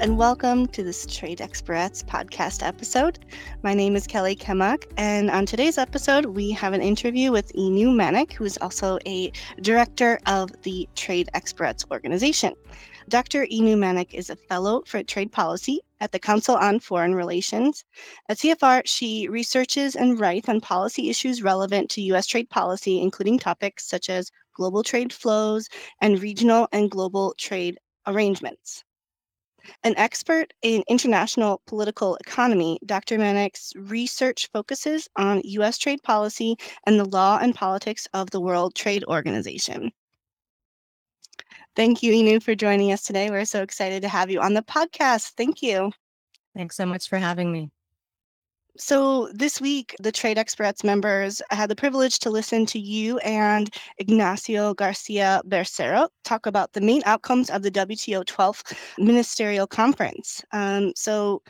and welcome to this Trade Experts podcast episode. My name is Kelly Kemak, and on today's episode, we have an interview with Inu Manak, who is also a director of the Trade Experts organization. Dr. Inu Manak is a fellow for trade policy at the Council on Foreign Relations. At CFR, she researches and writes on policy issues relevant to U.S. trade policy, including topics such as global trade flows and regional and global trade arrangements. An expert in international political economy, Dr. Manak's research focuses on U.S. trade policy and the law and politics of the World Trade Organization. Thank you, Inu, for joining us today. We're so excited to have you on the podcast. Thank you. Thanks so much for having me. So, this week, the Trade Experts members had the privilege to listen to you and Ignacio Garcia Bercero talk about the main outcomes of the WTO 12th Ministerial Conference. Um, so,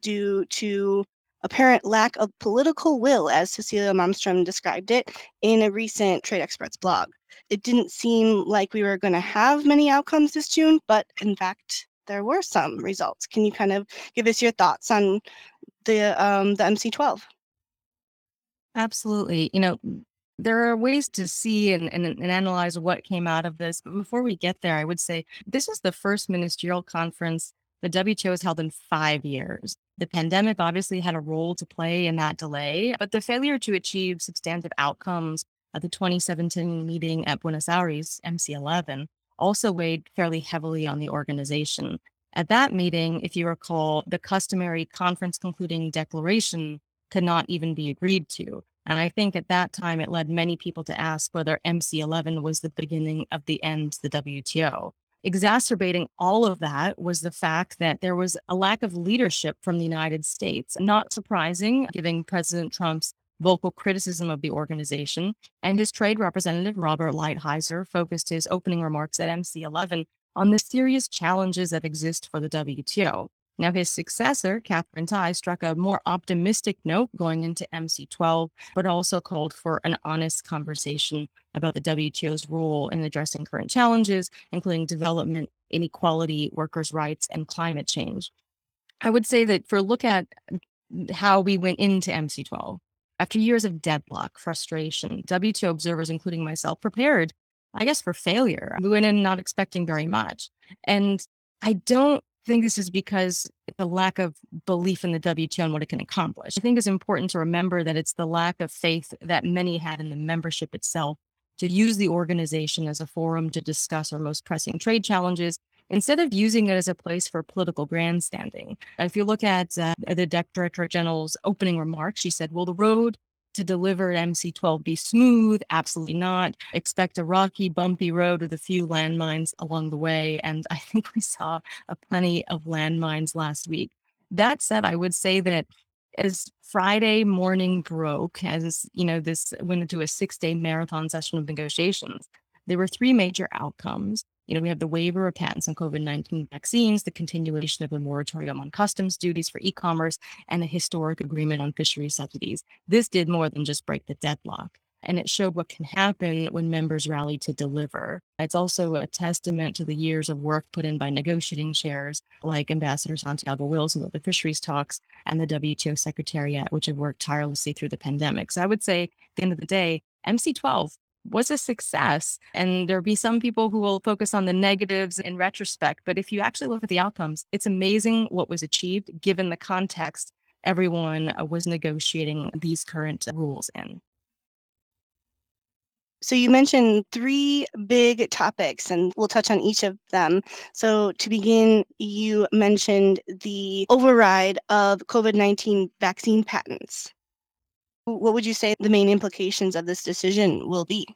due to apparent lack of political will, as Cecilia Malmstrom described it in a recent Trade Experts blog, it didn't seem like we were going to have many outcomes this June, but in fact, there were some results. Can you kind of give us your thoughts on the um, the MC12. Absolutely. You know, there are ways to see and, and, and, analyze what came out of this. But before we get there, I would say this is the first ministerial conference the WTO has held in five years. The pandemic obviously had a role to play in that delay, but the failure to achieve substantive outcomes at the 2017 meeting at Buenos Aires, MC11, also weighed fairly heavily on the organization. At that meeting, if you recall, the customary conference concluding declaration could not even be agreed to. And I think at that time, it led many people to ask whether MC11 was the beginning of the end to the WTO. Exacerbating all of that was the fact that there was a lack of leadership from the United States. Not surprising, given President Trump's vocal criticism of the organization. And his trade representative, Robert Lighthizer, focused his opening remarks at MC11 on the serious challenges that exist for the WTO. Now, his successor, Katherine Tai, struck a more optimistic note going into MC12, but also called for an honest conversation about the WTO's role in addressing current challenges, including development, inequality, workers' rights, and climate change. I would say that for a look at how we went into MC12, after years of deadlock, frustration, WTO observers, including myself, prepared I guess, for failure. We went in not expecting very much. And I don't think this is because the lack of belief in the WTO and what it can accomplish. I think it's important to remember that it's the lack of faith that many had in the membership itself to use the organization as a forum to discuss our most pressing trade challenges instead of using it as a place for political grandstanding. If you look at uh, the Director General's opening remarks, she said, well, the road to deliver MC12 be smooth? Absolutely not. Expect a rocky, bumpy road with a few landmines along the way. And I think we saw a plenty of landmines last week. That said, I would say that as Friday morning broke, as you know, this went into a six day marathon session of negotiations, there were three major outcomes. You know, we have the waiver of patents on COVID 19 vaccines, the continuation of the moratorium on customs duties for e commerce, and a historic agreement on fisheries subsidies. This did more than just break the deadlock. And it showed what can happen when members rally to deliver. It's also a testament to the years of work put in by negotiating chairs like Ambassador Santiago Wilson of the fisheries talks and the WTO Secretariat, which have worked tirelessly through the pandemic. So I would say at the end of the day, MC12 was a success. And there'll be some people who will focus on the negatives in retrospect. But if you actually look at the outcomes, it's amazing what was achieved given the context everyone uh, was negotiating these current rules in. So you mentioned three big topics, and we'll touch on each of them. So to begin, you mentioned the override of COVID 19 vaccine patents. What would you say the main implications of this decision will be?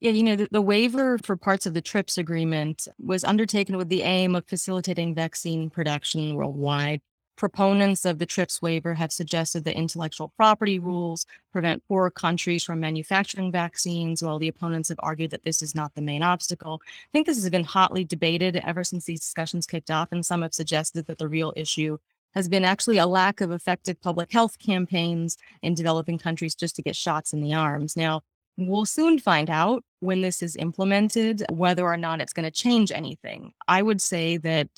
Yeah, you know, the, the, waiver for parts of the TRIPS agreement was undertaken with the aim of facilitating vaccine production worldwide. Proponents of the TRIPS waiver have suggested that intellectual property rules prevent poor countries from manufacturing vaccines, while the opponents have argued that this is not the main obstacle. I think this has been hotly debated ever since these discussions kicked off, and some have suggested that the real issue has been actually a lack of effective public health campaigns in developing countries just to get shots in the arms. Now, we'll soon find out when this is implemented whether or not it's going to change anything. I would say that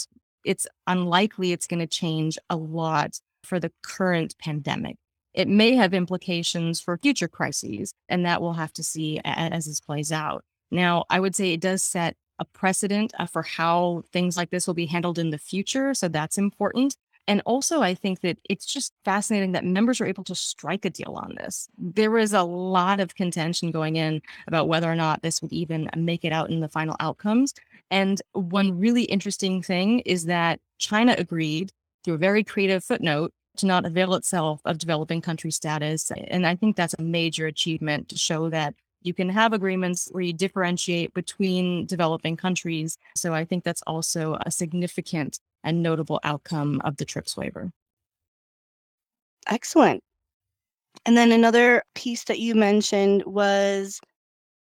it's unlikely it's going to change a lot for the current pandemic. It may have implications for future crises, and that we'll have to see as this plays out. Now, I would say it does set a precedent uh, for how things like this will be handled in the future. So that's important. And also, I think that it's just fascinating that members are able to strike a deal on this. There was a lot of contention going in about whether or not this would even make it out in the final outcomes. And one really interesting thing is that China agreed through a very creative footnote to not avail itself of developing country status. And I think that's a major achievement to show that you can have agreements where you differentiate between developing countries. So I think that's also a significant and notable outcome of the TRIPS waiver. Excellent. And then another piece that you mentioned was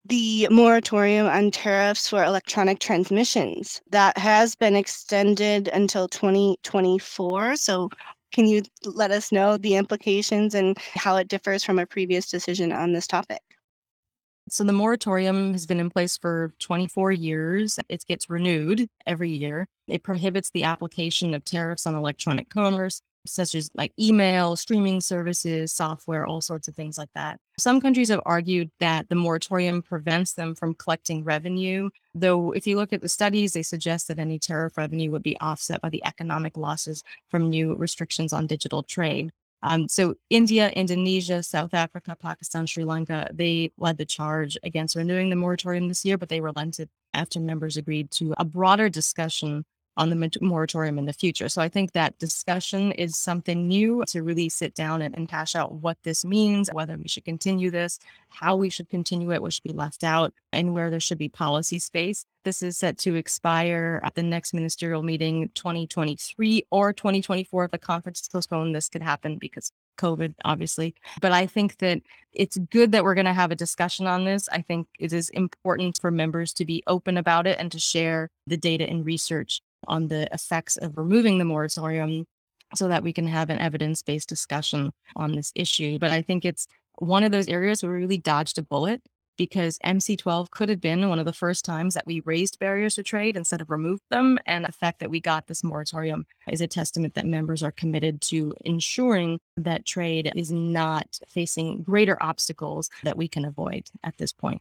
the moratorium on tariffs for electronic transmissions that has been extended until 2024. So, can you let us know the implications and how it differs from a previous decision on this topic? So the moratorium has been in place for 24 years. It gets renewed every year. It prohibits the application of tariffs on electronic commerce, such as like email, streaming services, software, all sorts of things like that. Some countries have argued that the moratorium prevents them from collecting revenue, though if you look at the studies, they suggest that any tariff revenue would be offset by the economic losses from new restrictions on digital trade. Um, so India, Indonesia, South Africa, Pakistan, Sri Lanka, they led the charge against renewing the moratorium this year, but they relented after members agreed to a broader discussion on the moratorium in the future. So I think that discussion is something new to really sit down and, and hash out what this means, whether we should continue this, how we should continue it, what should be left out, and where there should be policy space. This is set to expire at the next ministerial meeting 2023 or 2024. If the conference is postponed, this could happen because COVID, obviously. But I think that it's good that we're going to have a discussion on this. I think it is important for members to be open about it and to share the data and research on the effects of removing the moratorium so that we can have an evidence based discussion on this issue. But I think it's one of those areas where we really dodged a bullet because MC12 could have been one of the first times that we raised barriers to trade instead of removed them. And the fact that we got this moratorium is a testament that members are committed to ensuring that trade is not facing greater obstacles that we can avoid at this point.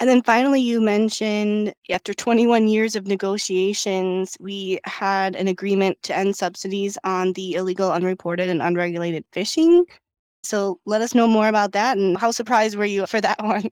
And then finally, you mentioned after 21 years of negotiations, we had an agreement to end subsidies on the illegal, unreported, and unregulated fishing. So let us know more about that and how surprised were you for that one?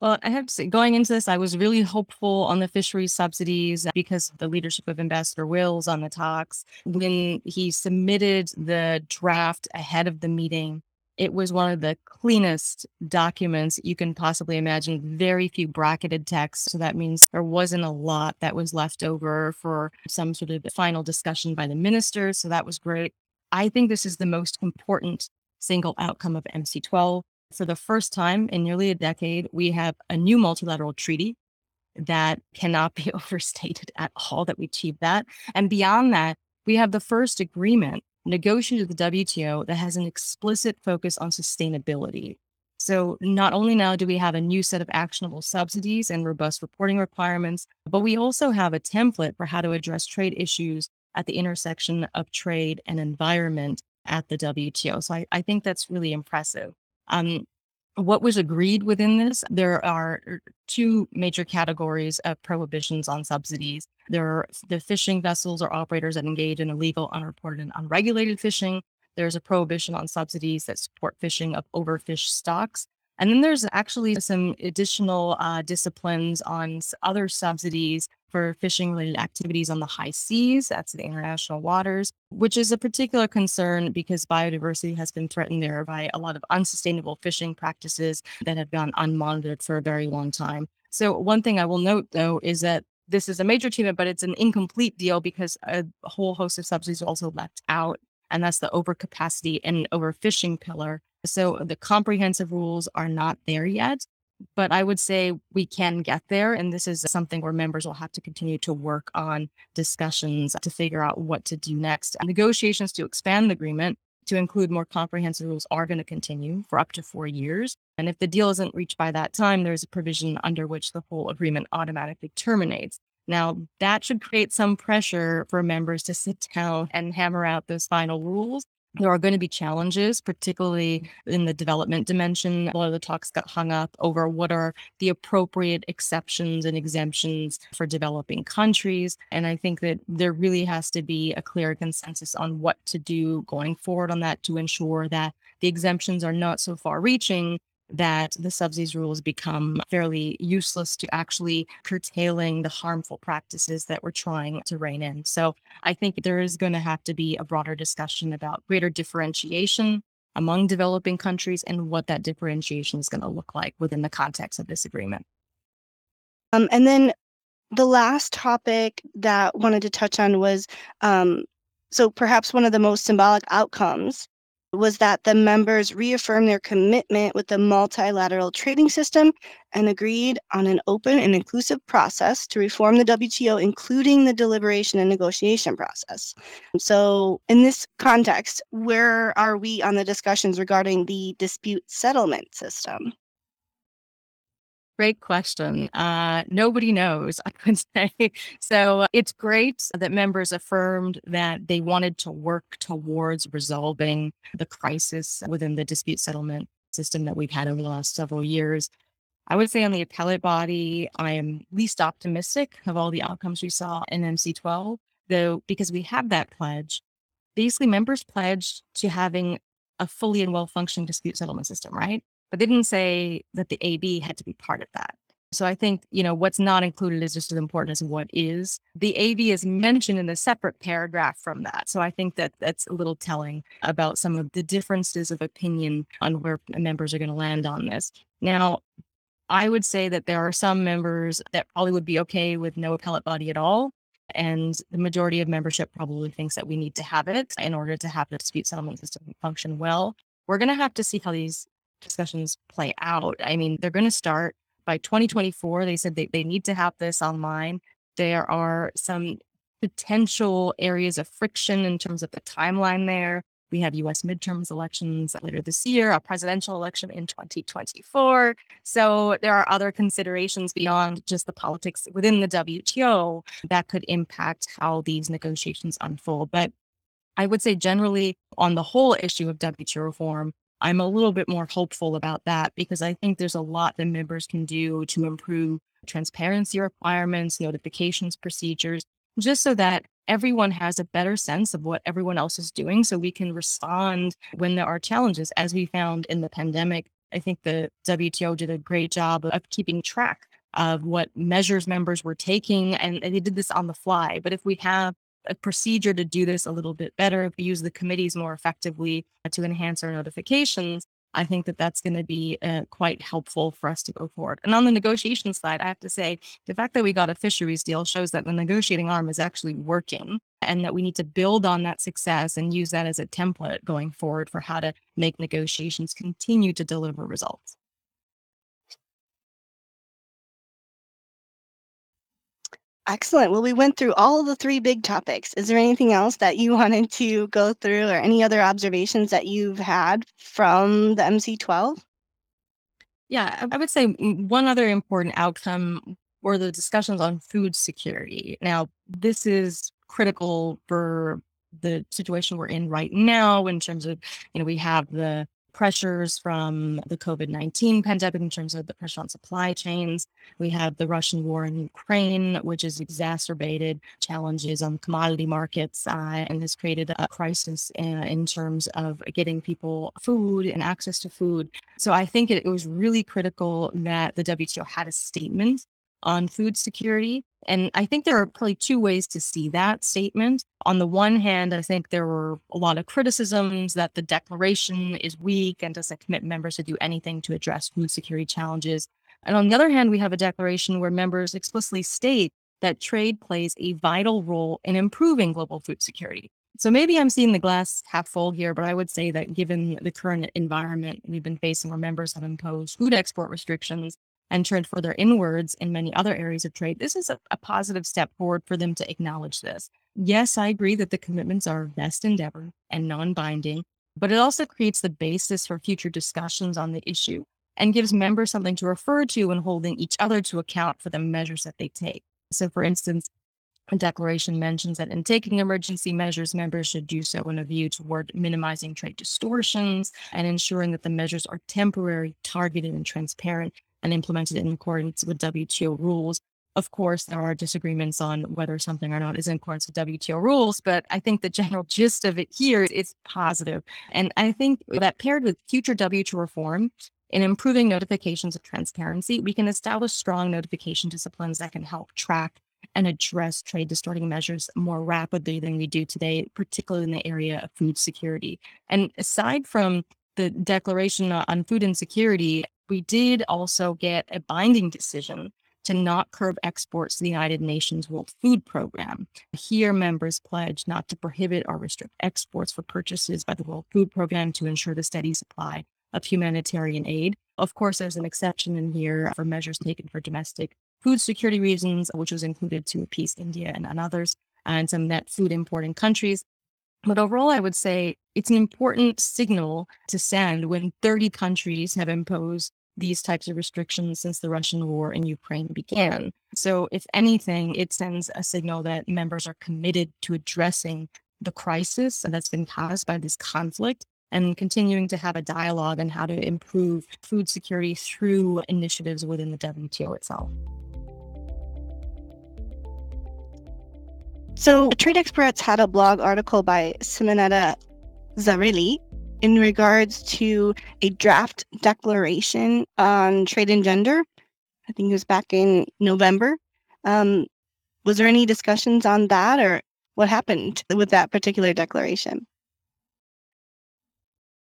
Well, I have to say, going into this, I was really hopeful on the fisheries subsidies because the leadership of Ambassador Wills on the talks. When he submitted the draft ahead of the meeting, it was one of the cleanest documents you can possibly imagine. Very few bracketed text. So that means there wasn't a lot that was left over for some sort of final discussion by the ministers. So that was great. I think this is the most important single outcome of MC12. For the first time in nearly a decade, we have a new multilateral treaty that cannot be overstated at all that we achieved that. And beyond that, we have the first agreement negotiated the WTO that has an explicit focus on sustainability. So, not only now do we have a new set of actionable subsidies and robust reporting requirements, but we also have a template for how to address trade issues at the intersection of trade and environment at the WTO. So, I, I think that's really impressive. Um, what was agreed within this, there are two major categories of prohibitions on subsidies. There are the fishing vessels or operators that engage in illegal, unreported, and unregulated fishing. There's a prohibition on subsidies that support fishing of overfished stocks. And then there's actually some additional uh, disciplines on other subsidies for fishing related activities on the high seas, that's the international waters, which is a particular concern because biodiversity has been threatened there by a lot of unsustainable fishing practices that have gone unmonitored for a very long time. So, one thing I will note though is that this is a major achievement, but it's an incomplete deal because a whole host of subsidies are also left out. And that's the overcapacity and overfishing pillar so the comprehensive rules are not there yet, but I would say we can get there. And this is something where members will have to continue to work on discussions to figure out what to do next. Negotiations to expand the agreement to include more comprehensive rules are going to continue for up to four years. And if the deal isn't reached by that time, there's a provision under which the whole agreement automatically terminates. Now, that should create some pressure for members to sit down and hammer out those final rules. There are going to be challenges, particularly in the development dimension. A lot of the talks got hung up over what are the appropriate exceptions and exemptions for developing countries. And I think that there really has to be a clear consensus on what to do going forward on that to ensure that the exemptions are not so far reaching that the subsidies rules become fairly useless to actually curtailing the harmful practices that we're trying to rein in. So I think there is going to have to be a broader discussion about greater differentiation among developing countries and what that differentiation is going to look like within the context of this agreement. Um, and then the last topic that wanted to touch on was um, so perhaps one of the most symbolic outcomes was that the members reaffirmed their commitment with the multilateral trading system and agreed on an open and inclusive process to reform the WTO, including the deliberation and negotiation process. So, in this context, where are we on the discussions regarding the dispute settlement system? Great question. Uh, nobody knows, I would say. So uh, it's great that members affirmed that they wanted to work towards resolving the crisis within the dispute settlement system that we've had over the last several years. I would say on the appellate body, I am least optimistic of all the outcomes we saw in MC12, though, because we have that pledge. Basically, members pledged to having a fully and well functioning dispute settlement system, right? But they didn't say that the AB had to be part of that. So I think, you know, what's not included is just as important as what is. The AB is mentioned in a separate paragraph from that. So I think that that's a little telling about some of the differences of opinion on where members are going to land on this. Now, I would say that there are some members that probably would be okay with no appellate body at all. And the majority of membership probably thinks that we need to have it in order to have the dispute settlement system function well. We're going to have to see how these discussions play out. I mean, they're going to start by 2024. They said they, they need to have this online. There are some potential areas of friction in terms of the timeline there. We have US midterms elections later this year, a presidential election in 2024. So there are other considerations beyond just the politics within the WTO that could impact how these negotiations unfold. But I would say generally on the whole issue of WTO reform, I'm a little bit more hopeful about that because I think there's a lot that members can do to improve transparency requirements, notifications procedures, just so that everyone has a better sense of what everyone else is doing so we can respond when there are challenges. As we found in the pandemic, I think the WTO did a great job of keeping track of what measures members were taking, and, they did this on the fly. But if we have a procedure to do this a little bit better, if we use the committees more effectively to enhance our notifications, I think that that's going to be uh, quite helpful for us to go forward. And on the negotiation side, I have to say the fact that we got a fisheries deal shows that the negotiating arm is actually working and that we need to build on that success and use that as a template going forward for how to make negotiations continue to deliver results. Excellent. Well, we went through all the three big topics. Is there anything else that you wanted to go through or any other observations that you've had from the MC12? Yeah, I would say one other important outcome were the discussions on food security. Now, this is critical for the situation we're in right now in terms of, you know, we have the pressures from the COVID 19 pandemic in terms of the pressure on supply chains. We have the Russian war in Ukraine, which has exacerbated challenges on commodity markets uh, and has created a crisis in, uh, in terms of getting people food and access to food. So I think it, it was really critical that the WTO had a statement on food security. And I think there are probably two ways to see that statement. On the one hand, I think there were a lot of criticisms that the declaration is weak and doesn't commit members to do anything to address food security challenges. And on the other hand, we have a declaration where members explicitly state that trade plays a vital role in improving global food security. So maybe I'm seeing the glass half full here, but I would say that given the current environment we've been facing where members have imposed food export restrictions, and turned further inwards in many other areas of trade, this is a, a, positive step forward for them to acknowledge this. Yes, I agree that the commitments are best endeavor and non binding, but it also creates the basis for future discussions on the issue and gives members something to refer to when holding each other to account for the measures that they take. So, for instance, a declaration mentions that in taking emergency measures, members should do so in a view toward minimizing trade distortions and ensuring that the measures are temporary, targeted, and transparent and implemented in accordance with WTO rules. Of course, there are disagreements on whether something or not is in accordance with WTO rules, but I think the general gist of it here is positive. And I think that paired with future WTO reform, in improving notifications of transparency, we can establish strong notification disciplines that can help track and address trade distorting measures more rapidly than we do today, particularly in the area of food security. And aside from the declaration on food insecurity, we did also get a binding decision to not curb exports to the United Nations World Food Program. Here, members pledge not to prohibit or restrict exports for purchases by the World Food Program to ensure the steady supply of humanitarian aid. Of course, there's an exception in here for measures taken for domestic food security reasons, which was included to appease India and, and others, and some net food importing countries. But overall, I would say it's an important signal to send when 30 countries have imposed these types of restrictions since the Russian war in Ukraine began. So, if anything, it sends a signal that members are committed to addressing the crisis that's been caused by this conflict and continuing to have a dialogue on how to improve food security through initiatives within the WTO itself. So, Trade Experts had a blog article by Simonetta Zarrilli in regards to a draft declaration on trade and gender. I think it was back in November. Um, was there any discussions on that or what happened with that particular declaration?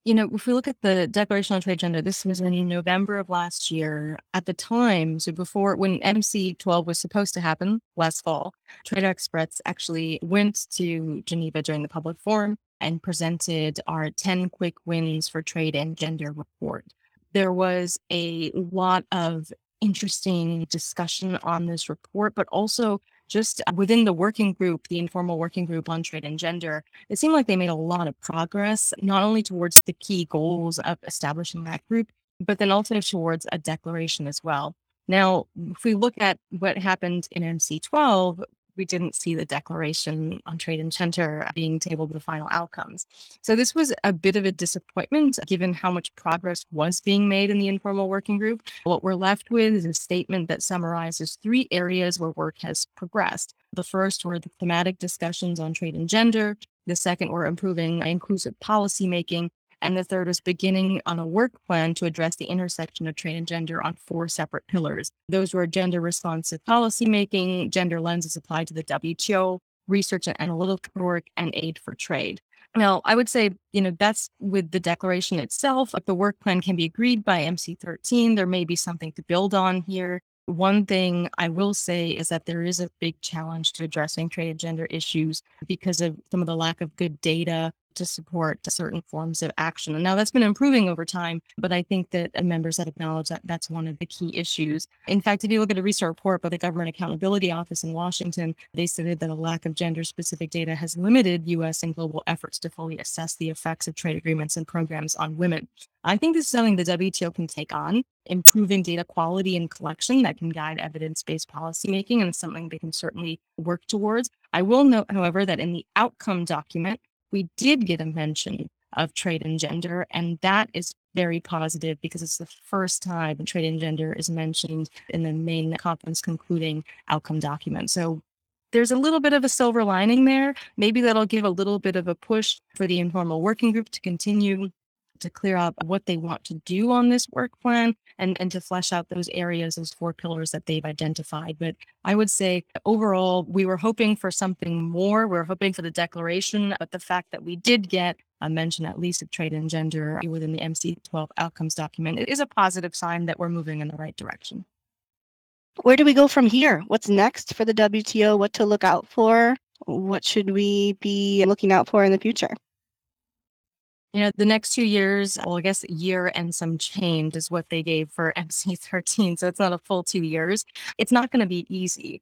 You know, if we look at the Declaration on Trade Gender, this was in November of last year. At the time, so before when MC 12 was supposed to happen last fall, trade experts actually went to Geneva during the public forum and presented our 10 quick wins for trade and gender report. There was a lot of interesting discussion on this report, but also just uh, within the working group, the informal working group on trade and gender, it seemed like they made a lot of progress, not only towards the key goals of establishing that group, but then also towards a declaration as well. Now, if we look at what happened in MC12, we didn't see the declaration on trade and gender being tabled the final outcomes. So this was a bit of a disappointment given how much progress was being made in the informal working group. What we're left with is a statement that summarizes three areas where work has progressed. The first were the thematic discussions on trade and gender. The second were improving inclusive policy making. And the third was beginning on a work plan to address the intersection of trade and gender on four separate pillars. Those were gender responsive policymaking, gender lenses applied to the WTO, research and analytical work, and aid for trade. Now, I would say, you know, that's with the declaration itself. If the work plan can be agreed by MC13, there may be something to build on here. One thing I will say is that there is a big challenge to addressing trade and gender issues because of some of the lack of good data to support certain forms of action. And now that's been improving over time, but I think that uh, members have acknowledged that that's one of the key issues. In fact, if you look at a recent report by the Government Accountability Office in Washington, they stated that a lack of gender specific data has limited US and global efforts to fully assess the effects of trade agreements and programs on women. I think this is something the WTO can take on, improving data quality and collection that can guide evidence based policymaking, and something they can certainly work towards. I will note, however, that in the outcome document, we did get a mention of trade and gender, and that is very positive because it's the first time trade and gender is mentioned in the main conference concluding outcome document. So there's a little bit of a silver lining there. Maybe that'll give a little bit of a push for the informal working group to continue to clear up what they want to do on this work plan and, and to flesh out those areas, those four pillars that they've identified. But I would say overall, we were hoping for something more. We are hoping for the declaration, but the fact that we did get a mention at least of trade and gender within the MC12 outcomes document it is a positive sign that we're moving in the right direction. Where do we go from here? What's next for the WTO? What to look out for? What should we be looking out for in the future? You know, the next two years, well, I guess a year and some change is what they gave for MC13. So it's not a full two years. It's not going to be easy.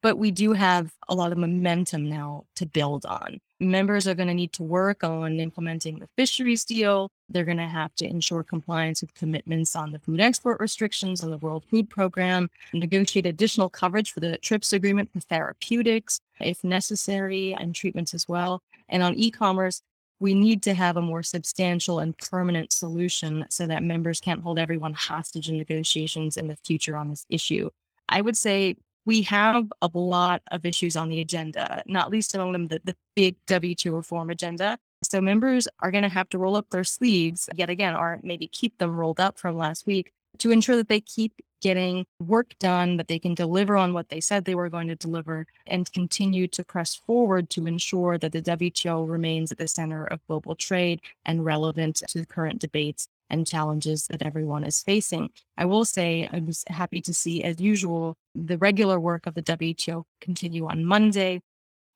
but we do have a lot of momentum now to build on. Members are going to need to work on implementing the fisheries deal. They're going to have to ensure compliance with commitments on the food export restrictions on the World Food Program, negotiate additional coverage for the TRIPS agreement for therapeutics, if necessary, and treatments as well. And on e commerce, we need to have a more substantial and permanent solution so that members can't hold everyone hostage in negotiations in the future on this issue. I would say we have a lot of issues on the agenda, not least among them the, the big WTO reform agenda. So members are going to have to roll up their sleeves yet again, or maybe keep them rolled up from last week to ensure that they keep getting work done, that they can deliver on what they said they were going to deliver, and continue to press forward to ensure that the WTO remains at the center of global trade and relevant to the current debates and challenges that everyone is facing. I will say I was happy to see, as usual, the regular work of the WTO continue on Monday.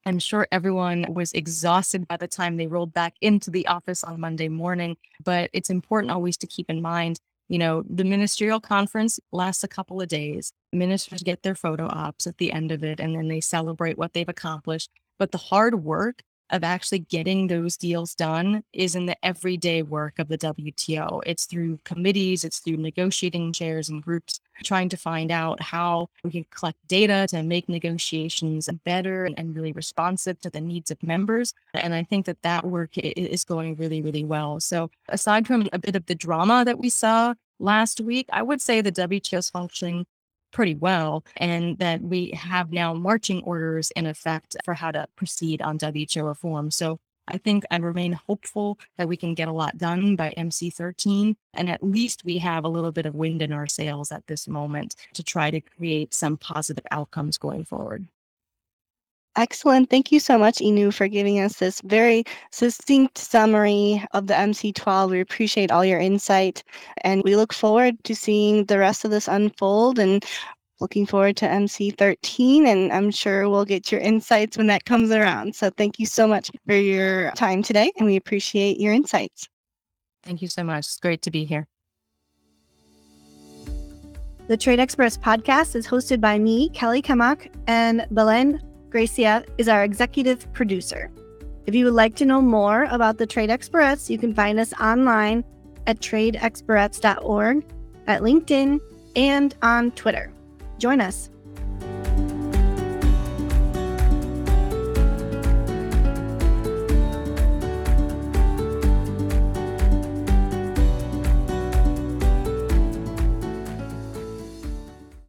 I'm sure everyone was exhausted by the time they rolled back into the office on Monday morning, but it's important always to keep in mind you know, the ministerial conference lasts a couple of days. Ministers get their photo ops at the end of it, and then they celebrate what they've accomplished. But the hard work of actually getting those deals done is in the everyday work of the WTO. It's through committees, it's through negotiating chairs and groups, trying to find out how we can collect data to make negotiations better and really responsive to the needs of members. And I think that that work is going really, really well. So aside from a bit of the drama that we saw last week, I would say the WTO is functioning pretty well, and that we have now marching orders in effect for how to proceed on WTO reform. Oh so I think I remain hopeful that we can get a lot done by MC13. And at least we have a little bit of wind in our sails at this moment to try to create some positive outcomes going forward. Excellent. Thank you so much, Inu, for giving us this very succinct summary of the MC12. We appreciate all your insight and we look forward to seeing the rest of this unfold and looking forward to MC13. And I'm sure we'll get your insights when that comes around. So thank you so much for your time today and we appreciate your insights. Thank you so much. It's great to be here. The Trade Experts podcast is hosted by me, Kelly Kemak, and Belen Gracia is our executive producer. If you would like to know more about the Trade Experts, you can find us online at tradeexperts.org, at LinkedIn, and on Twitter. Join us.